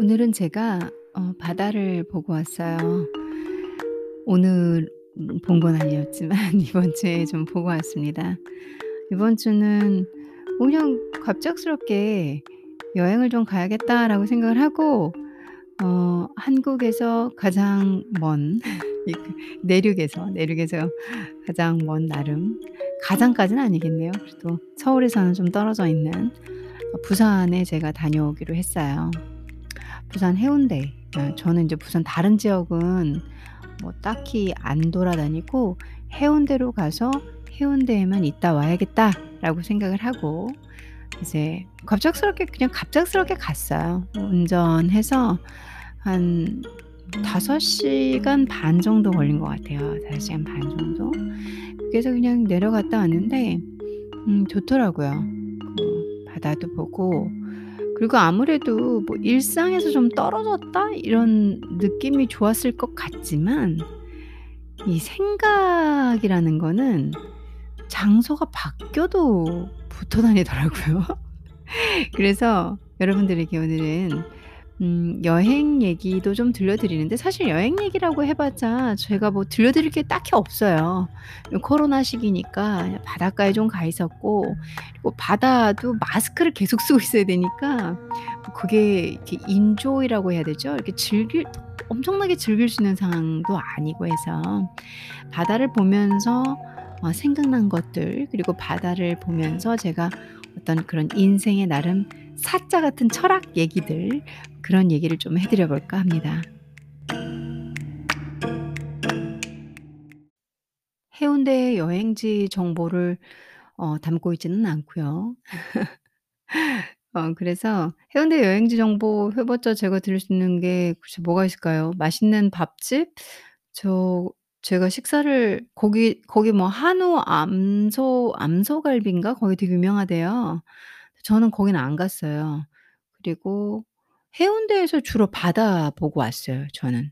오늘은 제가 어 바다를 보고 왔어요. 오늘 본 건 아니었지만 이번 주에 좀 보고 왔습니다. 이번 주는 그냥 갑작스럽게 '여행을 좀 가야겠다.'라고 생각을 하고 어 한국에서 가장 먼 이그 내륙에서, 내륙에서 가장 먼 나름 가장까지는 아니겠네요. 그래도 서울에서는 좀 떨어져 있는 어 부산에 제가 다녀오기로 했어요. 부산 해운대. 예 저는 인제 부산 다른 지역은 뭐 딱히 안 돌아다니고 '해운대로 가서 해운대에만 있다 와야겠다.'라고 생각을 하고 이제 갑작스럽게 그냥 갑작스럽게 갔어요. 운전해서 한 5 시간 반 정도 걸린 것 같아요. 5 시간 반 정도. 그래서 그냥 내려갔다 왔는데 음 좋더라고요. 그 바다도 보고 그리고 아무래도 뭐 '일상에서 좀 떨어졌다.' 이런 느낌이 좋았을 것 같지만 이 생각이라는 거는 장소가 바뀌어도 붙어 다니더라고요. 그래서 여러분들에게 오늘은 음 여행 얘기도 좀 들려 드리는데 사실 여행 얘기라고 해 봤자 제가 뭐 들려 드릴 게 딱히 없어요. 요 코로나 시기니까 바닷가에 좀 가 있었고 그리고 바다도 마스크를 계속 쓰고 있어야 되니까 뭐 그게 이렇게 enjoy라고 해야 되죠? 이렇게 즐길 엄청나게 즐길 수 있는 상황도 아니고 해서 바다를 보면서 어 생각난 것들 그리고 바다를 보면서 제가 어떤 그런 인생의 나름 사자 같은 철학 얘기들 그런 얘기를 좀 해 드려 볼까 합니다. 해운대의 여행지 정보를 어 담고 있지는 않고요. 어 그래서 해운대 여행지 정보 해 봤자 제가 드릴 수 있는 게 글쎄 뭐가 있을까요? 맛있는 밥집? 저 제가 식사를 거기 거기 뭐 한우 암소 암소갈비인가? 거기 되게 유명하대요. 저는 거기는 안 갔어요. 그리고 해운대에서 주로 바다 보고 왔어요 저는.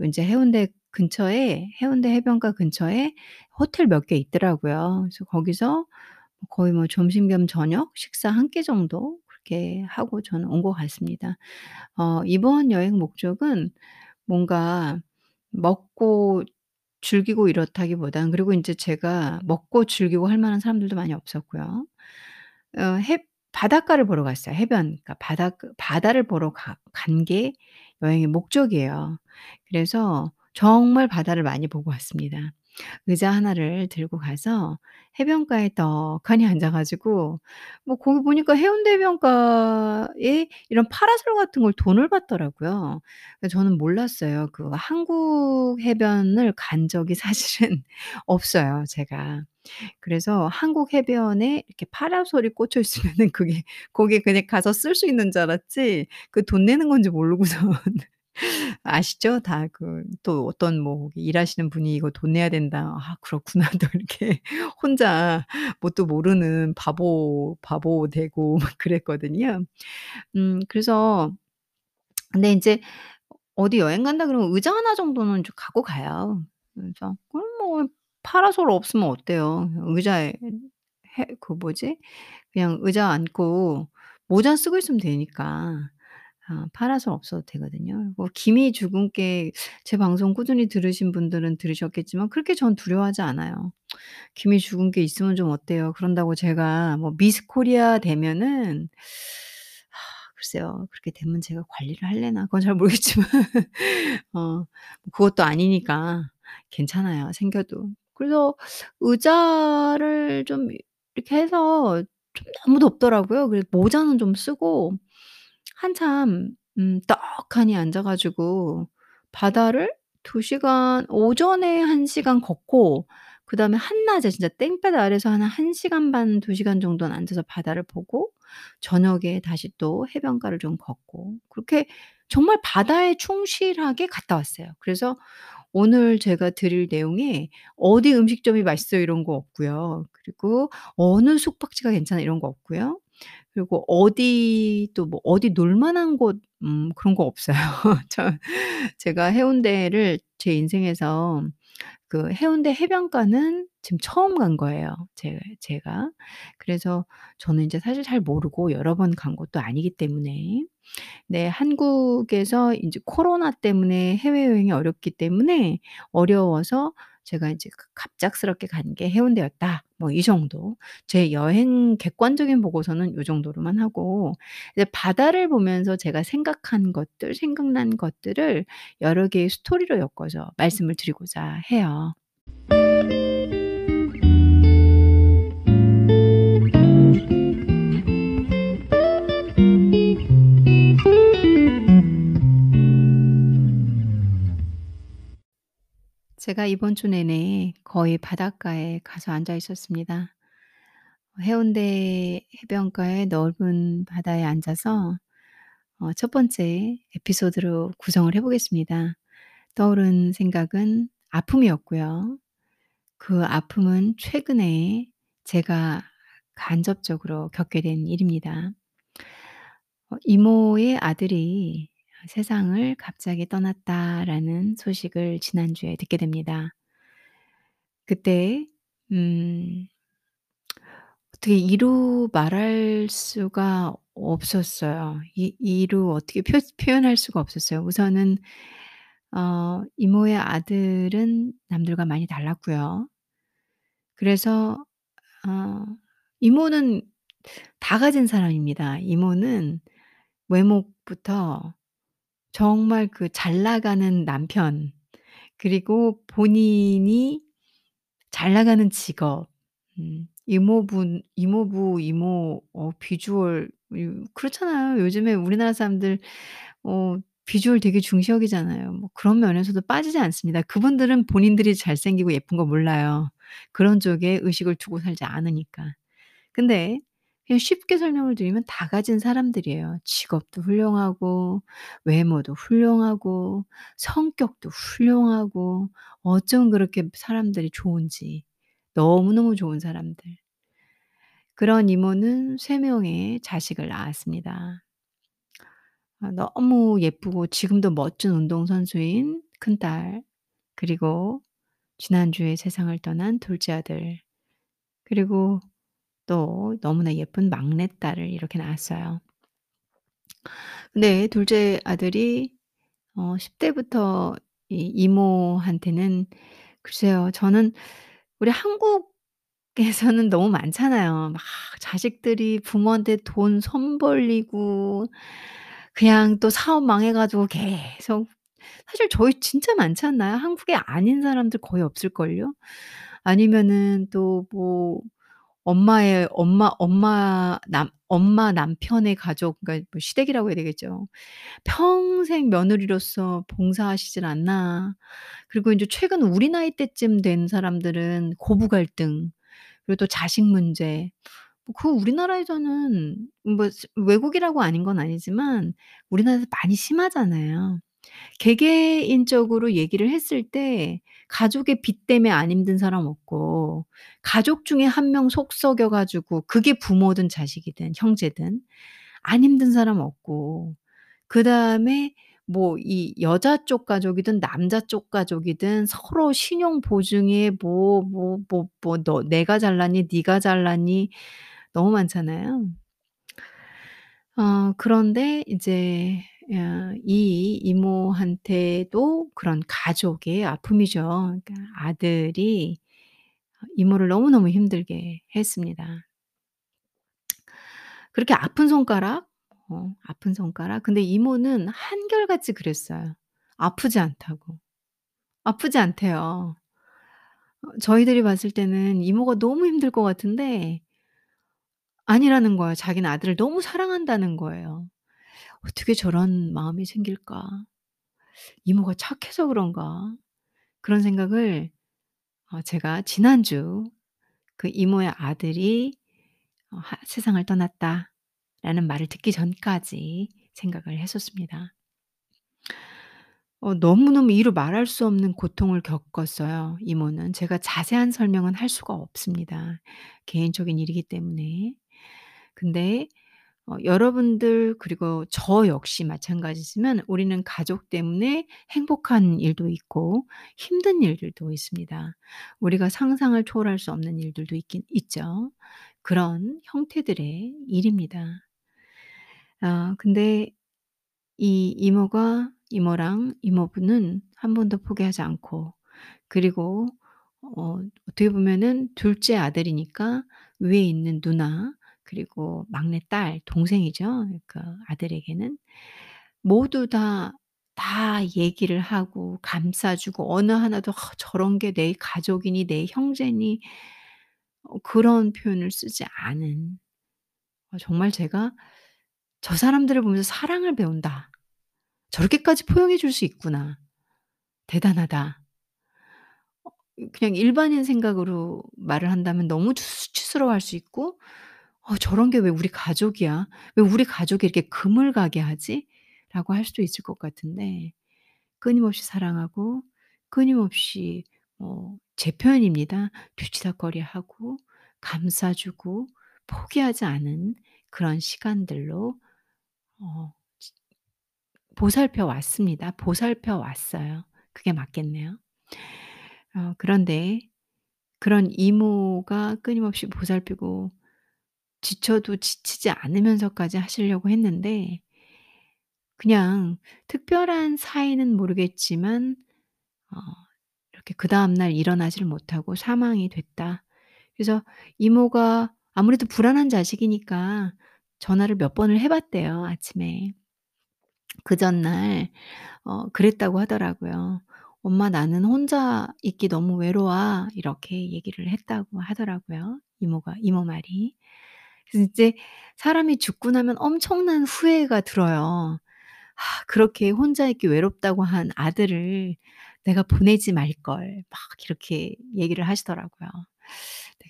인제 해운대 근처에 해운대 해변가 근처에 호텔 몇 개 있더라고요. 그래서 거기서 거의 뭐 점심 겸 저녁 식사 1 끼 정도 그렇게 하고 저는 온 것 같습니다. 어 이번 여행 목적은 뭔가 먹고 즐기고 이렇다기보다는 그리고 인제 제가 먹고 즐기고 할 만한 사람들도 많이 없었고요. 어 해 바닷가를 보러 갔어요 해변. 그러니까 바닷가 바다를 보러 가간게 여행의 목적이에요. 그래서 정말 바다를 많이 보고 왔습니다. 의자 하나를 들고 가서 해변가에 떡하니 앉아 가지고 뭐 거기 보니까 해운대 해변가에 이런 파라솔 같은 걸 돈을 받더라고요. 그래서 저는 몰랐어요. 그 한국 해변을 간 적이 사실은 없어요 제가. 그래서 한국 해변에 이렇게 파라솔이 꽂혀 있으면은 그게 거기에 그냥 가서 쓸 수 있는 줄 알았지 그 돈 내는 건지 모르고선 아시죠? 다 그 또 어떤 뭐 일하시는 분이 "이거 돈 내야 된다." "아 그렇구나." 또 이렇게 혼자 뭣도 모르는 바보 바보 되고 막 그랬거든요. 음 그래서 근데 인제 어디 여행 간다 그러면 의자 하나 정도는 좀 갖고 가요. 그래서 그럼 뭐 파라솔 없으면 어때요? 의자에 해 그 뭐지? 그냥 의자 앉고 모자 쓰고 있으면 되니까. 아 파라솔 없어도 되거든요. 뭐 기미 주근깨 제 방송 꾸준히 들으신 분들은 들으셨겠지만 그렇게 전 두려워하지 않아요. 기미 주근깨 있으면 좀 어때요? 그런다고 제가 뭐 미스 코리아 되면은 글쎄요. 그렇게 되면 제가 관리를 할래나 그건 잘 모르겠지만 어 그것도 아니니까 괜찮아요 생겨도. 그래서 의자를 좀 이렇게 해서 좀 너무 덥더라고요. 그래서 모자는 좀 쓰고 한참 음 떡하니 앉아 가지고 바다를 2 시간 오전에 1 시간 걷고 그다음에 한낮에 진짜 땡볕 아래서 한 1 시간 반 2 시간 정도는 앉아서 바다를 보고 저녁에 다시 또 해변가를 좀 걷고 그렇게 정말 바다에 충실하게 갔다 왔어요. 그래서 오늘 제가 드릴 내용에 어디 음식점이 맛있어요 이런 거 없고요. 그리고 어느 숙박지가 괜찮아 이런 거 없고요. 그리고 어디 또 뭐 어디 놀 만한 곳 음 그런 거 없어요. 저 제가 해운대를 제 인생에서 그 해운대 해변가는 지금 처음 간 거예요 제 제가. 그래서 저는 인제 사실 잘 모르고 여러 번간 곳도 아니기 때문에. 네 한국에서 인제 코로나 때문에 해외여행이 어렵기 때문에 어려워서 제가 이제 그 갑작스럽게 간 게 해운대였다. 뭐 이 정도. 제 여행 객관적인 보고서는 요 정도로만 하고 이제 바다를 보면서 제가 생각한 것들 생각난 것들을 여러 개의 스토리로 엮어서 말씀을 드리고자 해요. 제가 이번 주 내내 거의 바닷가에 가서 앉아 있었습니다. 해운대 해변가의 넓은 바다에 앉아서 어 첫 번째 에피소드로 구성을 해 보겠습니다. 떠오른 생각은 아픔이었고요. 그 아픔은 최근에 제가 간접적으로 겪게 된 일입니다. 어 이모의 아들이 " 세상을 갑자기 떠났다."라는 소식을 지난주에 듣게 됩니다. 그때 음 어떻게 이루 말할 수가 없었어요. 이 이루 어떻게 표 표현할 수가 없었어요. 우선은 어 이모의 아들은 남들과 많이 달랐고요. 그래서 어 이모는 다 가진 사람입니다. 이모는 외모부터 정말 그 잘 나가는 남편 그리고 본인이 잘 나가는 직업 음 이모분 이모부, 이모 어 비주얼 이 그렇잖아요. 요즘에 우리나라 사람들 어 비주얼 되게 중시 여기잖아요. 뭐 그런 면에서도 빠지지 않습니다. 그분들은 본인들이 잘생기고 예쁜 거 몰라요. 그런 쪽에 의식을 두고 살지 않으니까. 근데 쉽게 설명을 드리면 다 가진 사람들이에요. 직업도 훌륭하고 외모도 훌륭하고 성격도 훌륭하고 어쩜 그렇게 사람들이 좋은지. 너무너무 좋은 사람들. 그런 이모는 3 명의 자식을 낳았습니다. 아 너무 예쁘고 지금도 멋진 운동선수인 큰딸 그리고 지난주에 세상을 떠난 2째 아들 그리고 또 너무나 예쁜 막내딸을 이렇게 낳았어요. 근데 2째 아들이 어 10 대부터 이 이모한테는 글쎄요. 저는 우리 한국에서는 너무 많잖아요. 막 자식들이 부모한테 돈 손 벌리고 그냥 또 사업 망해 가지고 계속 사실 저희 진짜 많지 않나요? 한국에 아닌 사람들 거의 없을걸요? 아니면은 또 뭐 엄마의 엄마 엄마 남 엄마 남편의 가족 그러니까 뭐 시댁이라고 해야 되겠죠. 평생 며느리로서 봉사하시질 않나. 그리고 인제 최근 우리 나이 때쯤 된 사람들은 고부 갈등 그리고 또 자식 문제 뭐그 우리나라에서는 뭐스 외국이라고 아닌 건 아니지만 우리나라에서 많이 심하잖아요. 개개인적으로 얘기를 했을 때 가족의 빚 때문에 안 힘든 사람 없고 가족 중에 1명속 썩여 가지고 그게 부모든 자식이든 형제든 안 힘든 사람 없고 그다음에 뭐 이 여자 쪽 가족이든 남자 쪽 가족이든 서로 신용 보증에 뭐 뭐 뭐 뭐 "너 내가 잘났니? 네가 잘났니?" 너무 많잖아요. 어 그런데 이제 어 이 이모한테도 그런 가족의 아픔이죠. 그러니까 아들이 어 이모를 너무너무 힘들게 했습니다. 그렇게 아픈 손가락 어 아픈 손가락 근데 이모는 한결같이 그랬어요. 아프지 않다고. 아프지 않대요. 어 저희들이 봤을 때는 이모가 너무 힘들 것 같은데 아니라는 거예요. 자기는 아들을 너무 사랑한다는 거예요. ' 어떻게 저런 마음이 생길까? 이모가 착해서 그런가?' 그런 생각을 어 제가 지난주 그 이모의 아들이 어하 "세상을 떠났다."라는 말을 듣기 전까지 생각을 했었습니다. 어 너무너무 이루 말할 수 없는 고통을 겪었어요 이모는. 제가 자세한 설명은 할 수가 없습니다 개인적인 일이기 때문에. 근데 어 여러분들 그리고 저 역시 마찬가지지만 우리는 가족 때문에 행복한 일도 있고 힘든 일들도 있습니다. 우리가 상상을 초월할 수 없는 일들도 있긴 있죠. 그런 형태들의 일입니다. 아 근데 이 이모가 이모랑 이모부는 한 번도 포기하지 않고 그리고 어 어떻게 보면은 둘째 아들이니까 위에 있는 누나 그리고 막내딸 동생이죠. 그러니까 아들에게는 모두 다, 다 얘기를 하고 감싸 주고 어느 하나도 '아 저런 게 내 가족이니 내 형제니.' 어 그런 표현을 쓰지 않은 어 정말 제가 '저 사람들을 보면서 사랑을 배운다. 저렇게까지 포용해 줄 수 있구나. 대단하다.' 그냥 일반인 생각으로 말을 한다면 너무 수치스러워 할 수 있고 ' 어 저런 게 왜 우리 가족이야? 왜 우리 가족이 이렇게 그물가게 하지?'라고 할 수도 있을 것 같은데 끊임없이 사랑하고 끊임없이 뭐제 표현입니다. 뒤치다꺼리하고 감싸 주고 포기하지 않은 그런 시간들로 어 보살펴 왔습니다. 보살펴 왔어요. 그게 맞겠네요. 어 그런데 그런 이모가 끊임없이 보살피고 지쳐도 지치지 않으면서까지 하시려고 했는데 그냥 특별한 사이는 모르겠지만 어 이렇게 그 다음 날 일어나지를 못하고 사망이 됐다. 그래서 이모가 아무래도 불안한 자식이니까 전화를 몇 번을 해 봤대요 아침에. 그 전날 어 그랬다고 하더라고요. "엄마 나는 혼자 있기 너무 외로워." 이렇게 얘기를 했다고 하더라고요 이모가 이모 말이. 그래서 이제 사람이 죽고 나면 엄청난 후회가 들어요. '아 그렇게 혼자 있기 외롭다고 한 아들을 내가 보내지 말걸.' 막 이렇게 얘기를 하시더라고요.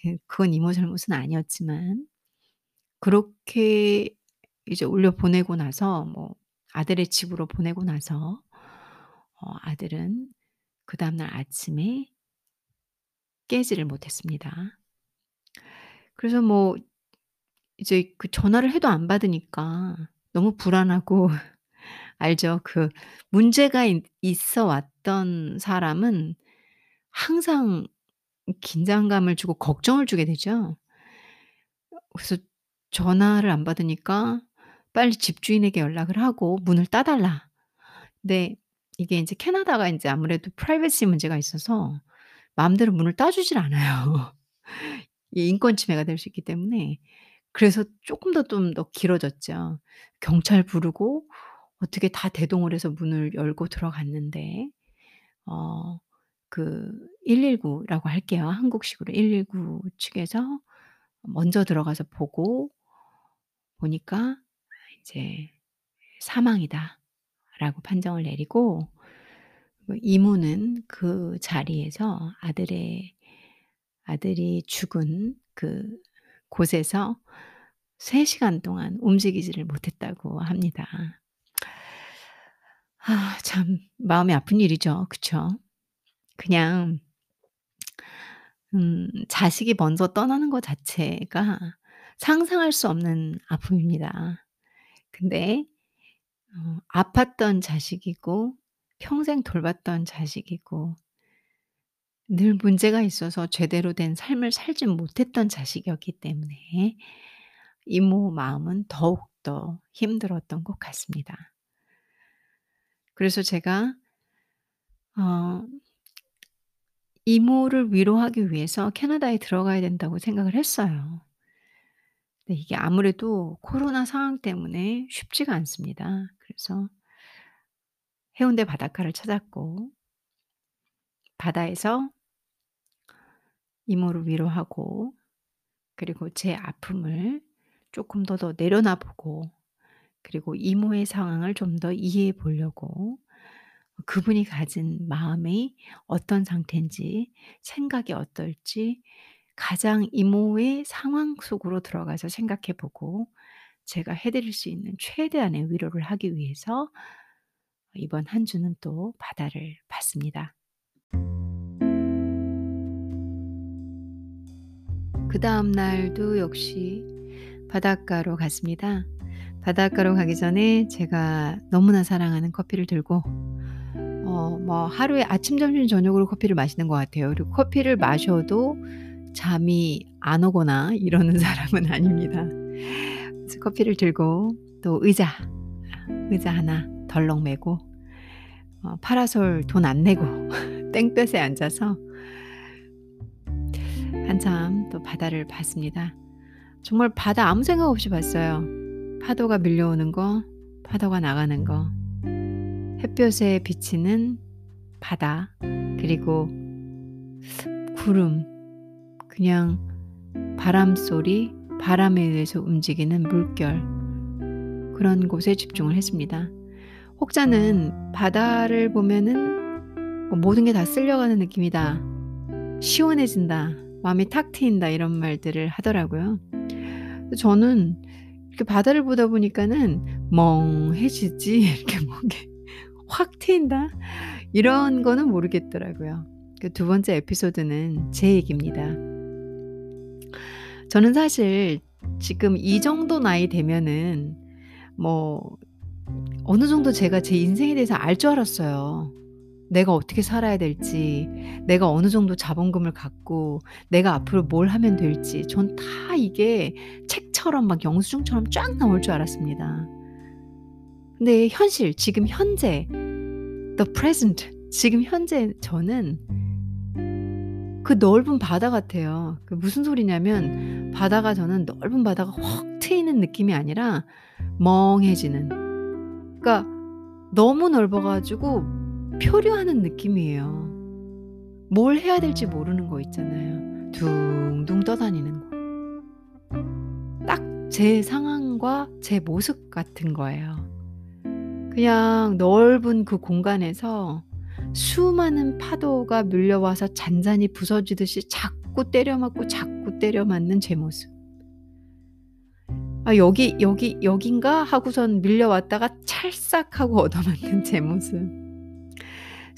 네 그건 이모 잘못은 아니었지만 그렇게 이제 올려 보내고 나서 뭐 아들의 집으로 보내고 나서 어 아들은 그다음 날 아침에 깨지를 못했습니다. 그래서 뭐 이제 그 전화를 해도 안 받으니까 너무 불안하고 알죠. 그 문제가 있 있어 왔던 사람은 항상 긴장감을 주고 걱정을 주게 되죠. 그래서 전화를 안 받으니까 빨리 집주인에게 연락을 하고 문을 따 달라. 근데 이게 인제 캐나다가 인제 아무래도 프라이버시 문제가 있어서 마음대로 문을 따 주질 않아요. 이 인권 침해가 될 수 있기 때문에. 그래서 쪼끔 더 좀 더 길어졌죠. 경찰 부르고 어떻게 다 대동을 해서 문을 열고 들어갔는데 어 그 119 라고 할게요. 한국식으로 119 측에서 먼저 들어가서 보고 보니까 이제 "사망이다."라고 판정을 내리고 그 이모는 그 자리에서 아들의 아들이 죽은 그 곳에서 3 시간 동안 움직이지를 못했다고 합니다. 아 참 마음이 아픈 일이죠. 그쵸? 그냥 음 자식이 먼저 떠나는 것 자체가 상상할 수 없는 아픔입니다. 근데 어 아팠던 자식이고 평생 돌봤던 자식이고 늘 문제가 있어서 제대로 된 삶을 살지 못했던 자식이었기 때문에 이모 마음은 더욱더 힘들었던 것 같습니다. 그래서 제가 어 이모를 위로하기 위해서 캐나다에 들어가야 된다고 생각을 했어요. 근데 이게 아무래도 코로나 상황 때문에 쉽지가 않습니다. 그래서 해운대 바닷가를 찾았고 바다에서 이모를 위로하고 그리고 제 아픔을 쪼끔 더더 내려놔 보고 그리고 이모의 상황을 좀 더 이해해 보려고 그분이 가진 마음이 어떤 상태인지 생각이 어떨지 가장 이모의 상황 속으로 들어가서 생각해 보고 제가 해 드릴 수 있는 최대한의 위로를 하기 위해서 이번 한 주는 또 바다를 봤습니다. 그 다음 날도 역시 바닷가로 갔습니다. 바닷가로 가기 전에 제가 너무나 사랑하는 커피를 들고 어 뭐 하루에 아침, 점심, 저녁으로 커피를 마시는 것 같아요. 그리고 커피를 마셔도 잠이 안 오거나 이러는 사람은 아닙니다. 그래서 커피를 들고 또 의자, 의자 하나 덜렁 매고 어 파라솔 돈 안 내고 땡볕에 앉아서 한참 또 바다를 봤습니다. 정말 바다 아무 생각 없이 봤어요. 파도가 밀려오는 거, 파도가 나가는 거, 햇볕에 비치는 바다, 그리고 구름, 그냥 바람 소리, 바람에 의해서 움직이는 물결, 그런 곳에 집중을 했습니다. 혹자는 바다를 보면은 뭐 모든 게 다 쓸려가는 느낌이다. 시원해진다. 마음이 탁 트인다. 이런 말들을 하더라고요. 저는 이렇게 바다를 보다 보니까는 멍해지지. 이렇게 뭔게 확 트인다. 이런 거는 모르겠더라고요. 그 두 번째 에피소드는 제 얘기입니다. 저는 사실 지금 이 정도 나이 되면은 뭐 어느 정도 제가 제 인생에 대해서 알 줄 알았어요. 내가 어떻게 살아야 될지, 내가 어느 정도 자본금을 갖고 내가 앞으로 뭘 하면 될지 전 다 이게 책처럼 막 영수증처럼 쫙 나올 줄 알았습니다. 근데 현실, 지금 현재 the present 지금 현재 저는 그 넓은 바다 같아요. 그 무슨 소리냐면 바다가 저는 넓은 바다가 확 트이는 느낌이 아니라 멍해지는. 그러니까 너무 넓어 가지고 표류하는 느낌이에요. 뭘 해야 될지 모르는 거 있잖아요. 둥둥 떠다니는 거. 딱 제 상황과 제 모습 같은 거예요. 그냥 넓은 그 공간에서 수많은 파도가 밀려와서 잔잔히 부서지듯이 자꾸 때려 맞고 자꾸 때려 맞는 제 모습. 아, 여기, 여기, 여긴가? 하고선 밀려왔다가 찰싹 하고 얻어맞는 제 모습.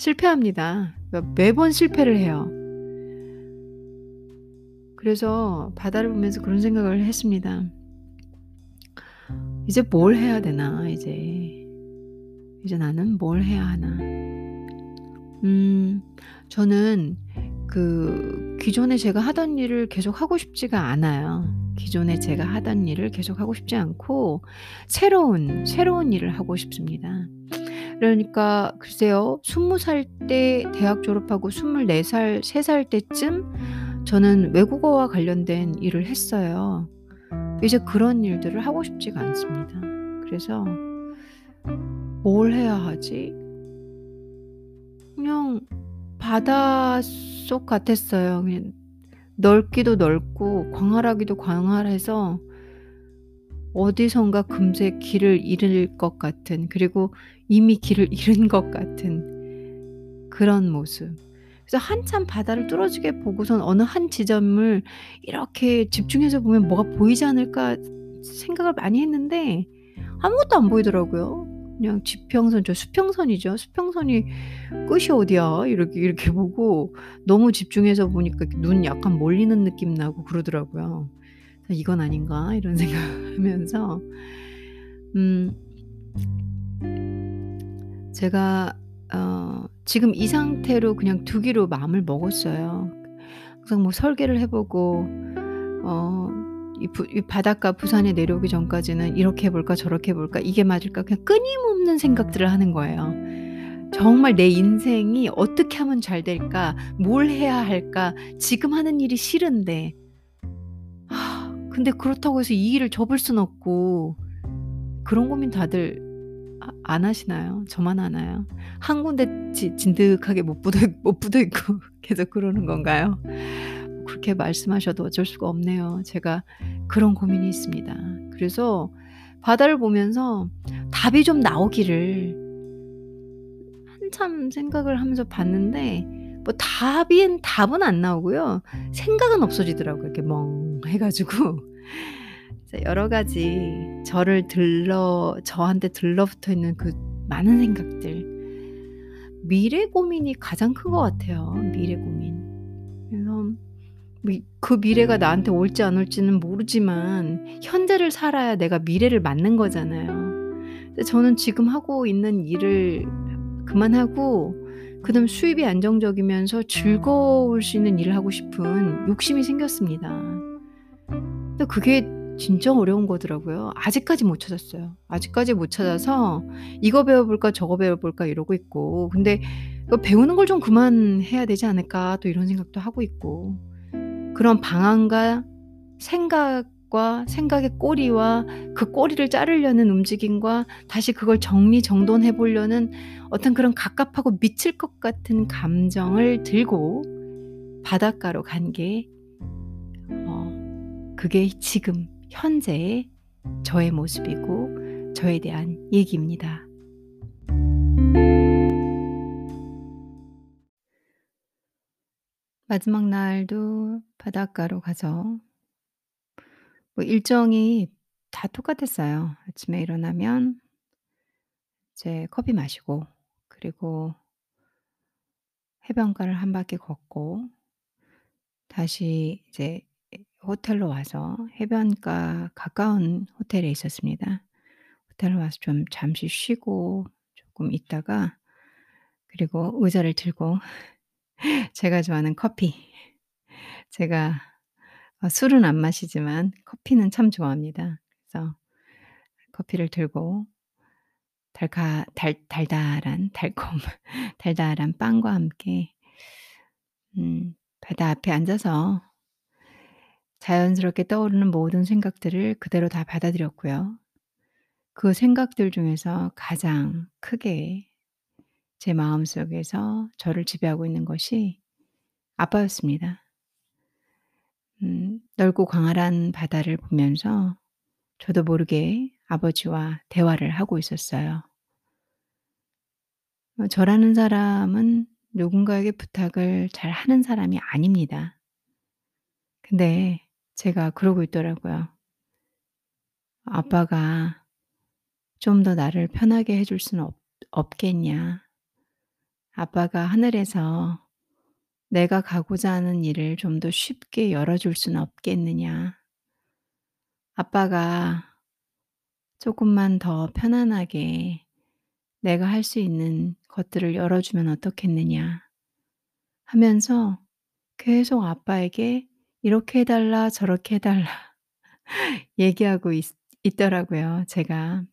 실패합니다. 매번 실패를 해요. 그래서 바다를 보면서 그런 생각을 했습니다. 이제 뭘 해야 되나, 이제. 이제 나는 뭘 해야 하나. 음, 저는 그 기존에 제가 하던 일을 계속 하고 싶지가 않아요. 기존에 제가 하던 일을 계속 하고 싶지 않고 새로운 새로운 일을 하고 싶습니다. 그러니까 글쎄요. 20살 때 대학 졸업하고 24살, 3살 때쯤 저는 외국어와 관련된 일을 했어요. 이제 그런 일들을 하고 싶지가 않습니다. 그래서 뭘 해야 하지? 그냥 바닷속 같았어요. 그냥 넓기도 넓고 광활하기도 광활해서 어디선가 금세 길을 잃을 것 같은 그리고 이미 길을 잃은 것 같은 그런 모습. 그래서 한참 바다를 뚫어지게 보고선 어느 한 지점을 이렇게 집중해서 보면 뭐가 보이지 않을까 생각을 많이 했는데 아무것도 안 보이더라고요. 그냥 지평선 저 수평선이죠. 수평선이 끝이 어디야? 이렇게 이렇게 보고 너무 집중해서 보니까 눈 약간 몰리는 느낌 나고 그러더라고요. 이건 아닌가 이런 생각하면서 음 제가 어 지금 이 상태로 그냥 두기로 마음을 먹었어요. 항상 뭐 설계를 해 보고 어 이, 부, 이 바닷가 부산에 내려오기 전까지는 이렇게 해볼까 저렇게 해볼까 이게 맞을까 그냥 끊임없는 생각들을 하는 거예요. 정말 내 인생이 어떻게 하면 잘 될까 뭘 해야 할까 지금 하는 일이 싫은데 하, 근데 그렇다고 해서 이 일을 접을 순 없고 그런 고민 다들 아, 안 하시나요? 저만 하나요? 한 군데 지, 진득하게 못 붙어, 못 붙어 있고 계속 그러는 건가요? 그렇게 말씀하셔도 어쩔 수가 없네요. 제가 그런 고민이 있습니다. 그래서 바다를 보면서 답이 좀 나오기를 한참 생각을 하면서 봤는데 뭐 답인 답은 안 나오고요. 생각은 없어지더라고요. 이렇게 멍 해가지고 여러 가지 저를 들러 저한테 들러붙어 있는 그 많은 생각들 미래 고민이 가장 큰 것 같아요. 미래 고민. 그래서 미그 미래가 나한테 올지 안 올지는 모르지만 현재를 살아야 내가 미래를 맞는 거잖아요. 저는 지금 하고 있는 일을 그만하고 그다음에 수입이 안정적이면서 즐거울 수 있는 일을 하고 싶은 욕심이 생겼습니다. 근데 그게 진짜 어려운 거더라고요. 아직까지 못 찾았어요. 아직까지 못 찾아서 '이거 배워 볼까 저거 배워 볼까.' 이러고 있고 근데 그 '배우는 걸 좀 그만해야 되지 않을까.' 또 이런 생각도 하고 있고 그런 방향과 생각 과 생각의 꼬리와 그 꼬리를 자르려는 움직임과 다시 그걸 정리 정돈해 보려는 어떤 그런 갑갑하고 미칠 것 같은 감정을 들고 바닷가로 간 게 어 그게 지금 현재의 저의 모습이고 저에 대한 얘기입니다. 마지막 날도 바닷가로 가서 뭐 일정이 다 똑같았어요. 아침에 일어나면 이제 커피 마시고 그리고 해변가를 한 바퀴 걷고 다시 이제 호텔로 와서 해변가 가까운 호텔에 있었습니다. 호텔로 와서 좀 잠시 쉬고 조금 있다가 그리고 의자를 들고 제가 좋아하는 커피 제가 어 술은 안 마시지만 커피는 참 좋아합니다. 그래서 커피를 들고 달카 달 달달한 달콤 달달한 빵과 함께 음 바다 앞에 앉아서 자연스럽게 떠오르는 모든 생각들을 그대로 다 받아들였고요. 그 생각들 중에서 가장 크게 제 마음속에서 저를 지배하고 있는 것이 아빠였습니다. 음 넓고 광활한 바다를 보면서 저도 모르게 아버지와 대화를 하고 있었어요. 어 저라는 사람은 누군가에게 부탁을 잘 하는 사람이 아닙니다. 근데 제가 그러고 있더라고요. '아빠가 좀 더 나를 편하게 해줄 수는 없 없겠냐. 아빠가 하늘에서 내가 가고자 하는 일을 좀 더 쉽게 열어줄 수는 없겠느냐. 아빠가 쪼끔만 더 편안하게 내가 할 수 있는 것들을 열어주면 어떻겠느냐.' 하면서 계속 아빠에게 "이렇게 해 달라. 저렇게 해 달라." 얘기하고 있 있더라고요 제가.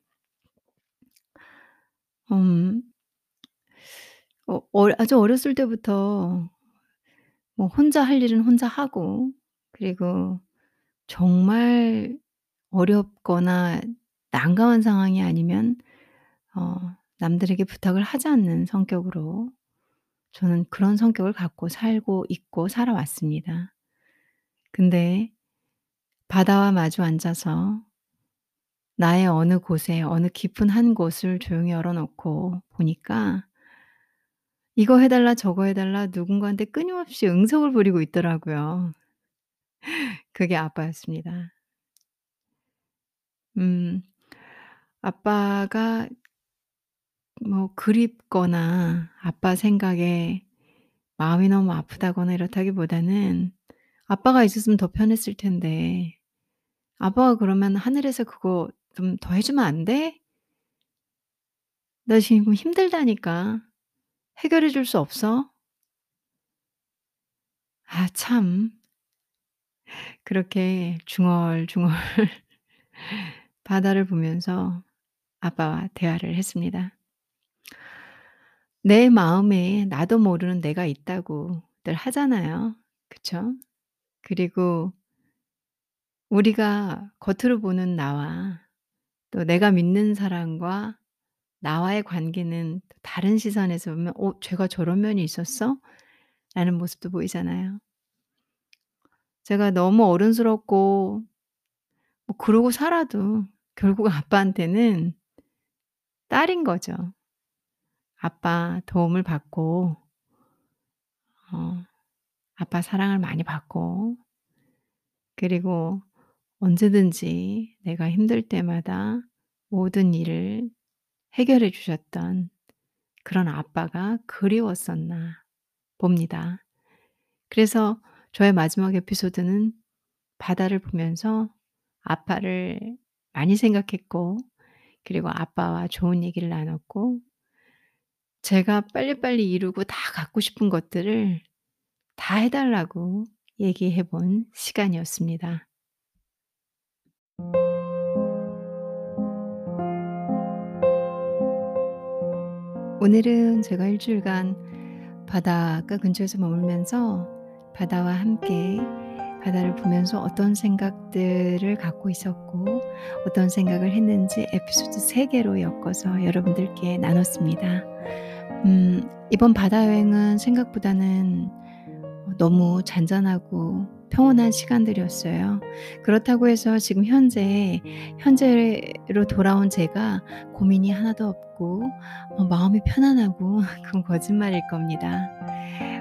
음. 어어 아주 어렸을 때부터 뭐 혼자 할 일은 혼자 하고 그리고 정말 어렵거나 난감한 상황이 아니면 어 남들에게 부탁을 하지 않는 성격으로 저는 그런 성격을 갖고 살고 있고 살아왔습니다. 근데 바다와 마주 앉아서 나의 어느 곳에 어느 깊은 한 곳을 조용히 열어 놓고 보니까 이거 해 달라 저거 해 달라 누군가한테 끊임없이 응석을 부리고 있더라고요. 그게 아빠였습니다. 음. 아빠가 뭐 그립거나 아빠 생각에 마음이 너무 아프다거나 이렇다기보다는 아빠가 있었으면 더 편했을 텐데 아빠가 그러면 "하늘에서 그거 좀 더 해 주면 안 돼?" "나 지금 힘들다니까. 해결해 줄 수 없어?" 아 참. 그렇게 중얼중얼 바다를 보면서 아빠와 대화를 했습니다. 내 마음에 나도 모르는 내가 있다고들 하잖아요. 그쵸? 그리고 우리가 겉으로 보는 나와 또 내가 믿는 사람과 나와의 관계는 또 다른 시선에서 보면 '어 쟤가 저런 면이 있었어?' 라는 모습도 보이잖아요. 제가 너무 어른스럽고 뭐 그러고 살아도 결국 아빠한테는 딸인 거죠. 아빠 도움을 받고 어 아빠 사랑을 많이 받고 그리고 언제든지 내가 힘들 때마다 모든 일을 해결해 주셨던 그런 아빠가 그리웠었나 봅니다. 그래서 저의 마지막 에피소드는 바다를 보면서 아빠를 많이 생각했고 그리고 아빠와 좋은 얘기를 나눴고 제가 빨리빨리 이루고 다 갖고 싶은 것들을 다 해 달라고 얘기해 본 시간이었습니다. 오늘은 제가 1 주일간 바닷가 근처에서 머물면서 바다와 함께 바다를 보면서 어떤 생각들을 갖고 있었고 어떤 생각을 했는지 에피소드 3 개로 엮어서 여러분들께 나눴습니다. 음 이번 바다 여행은 생각보다는 어 너무 잔잔하고 평온한 시간들이었어요. 그렇다고 해서 지금 현재 현재로 돌아온 제가 고민이 하나도 없고 어 마음이 편안하고 그건 거짓말일 겁니다.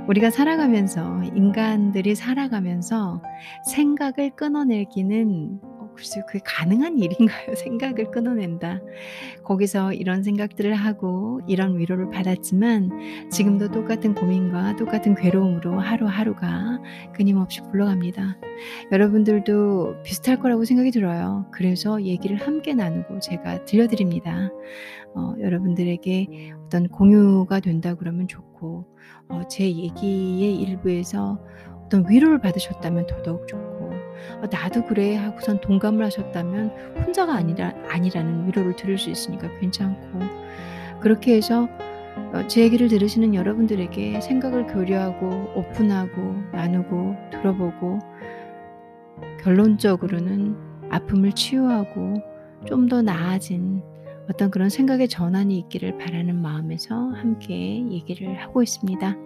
우리가 살아가면서 인간들이 살아가면서 생각을 끊어내기는 어 글쎄요 그게 가능한 일인가요? 생각을 끊어낸다. 거기서 이런 생각들을 하고 이런 위로를 받았지만 지금도 똑같은 고민과 똑같은 괴로움으로 하루하루가 끊임없이 굴러갑니다. 여러분들도 비슷할 거라고 생각이 들어요. 그래서 얘기를 함께 나누고 제가 들려드립니다. 어 여러분들에게 어떤 공유가 된다 그러면 좋고 어 제 얘기의 일부에서 어떤 위로를 받으셨다면 더더욱 좋고 '아 나도 그래.' 하고선 동감을 하셨다면 혼자가 아니라 아니라는 위로를 들을 수 있으니까 괜찮고 그렇게 해서 어제 얘기를 들으시는 여러분들에게 생각을 교류하고 오픈하고 나누고 들어보고 결론적으로는 아픔을 치유하고 좀 더 나아진 어떤 그런 생각의 전환이 있기를 바라는 마음에서 함께 얘기를 하고 있습니다.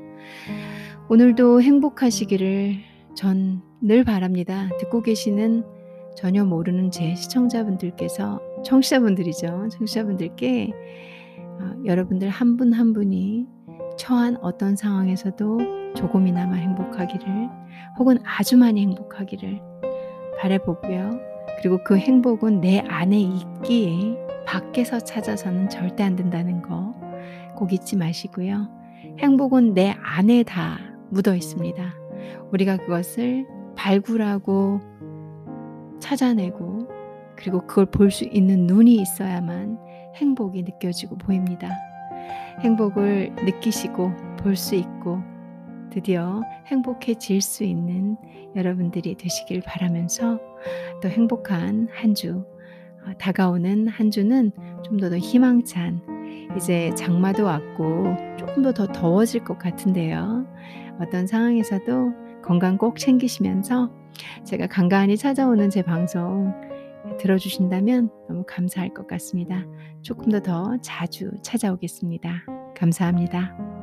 오늘도 행복하시기를 전 늘 바랍니다. 듣고 계시는 전혀 모르는 제 시청자분들께서 청취자분들이죠. 청취자분들께 어 여러분들 한 분한 분이 처한 어떤 상황에서도 조금이나마 행복하기를 혹은 아주 많이 행복하기를 바라 보고요. 그리고 그 행복은 내 안에 있기에 밖에서 찾아서는 절대 안 된다는 거 꼭 잊지 마시고요. 행복은 내 안에 다 묻어 있습니다. 우리가 그것을 발굴하고 찾아내고 그리고 그걸 볼 수 있는 눈이 있어야만 행복이 느껴지고 보입니다. 행복을 느끼시고 볼 수 있고 드디어 행복해질 수 있는 여러분들이 되시길 바라면서 또 행복한 한주어 다가오는 한 주는 좀 더 더 희망찬 이제 장마도 왔고 쪼끔 더더 더워질 것 같은데요. 어떤 상황에서도 건강 꼭 챙기시면서 제가 간간히 찾아오는 제 방송 들어 주신다면 너무 감사할 것 같습니다. 쪼끔 더더 자주 찾아오겠습니다. 감사합니다.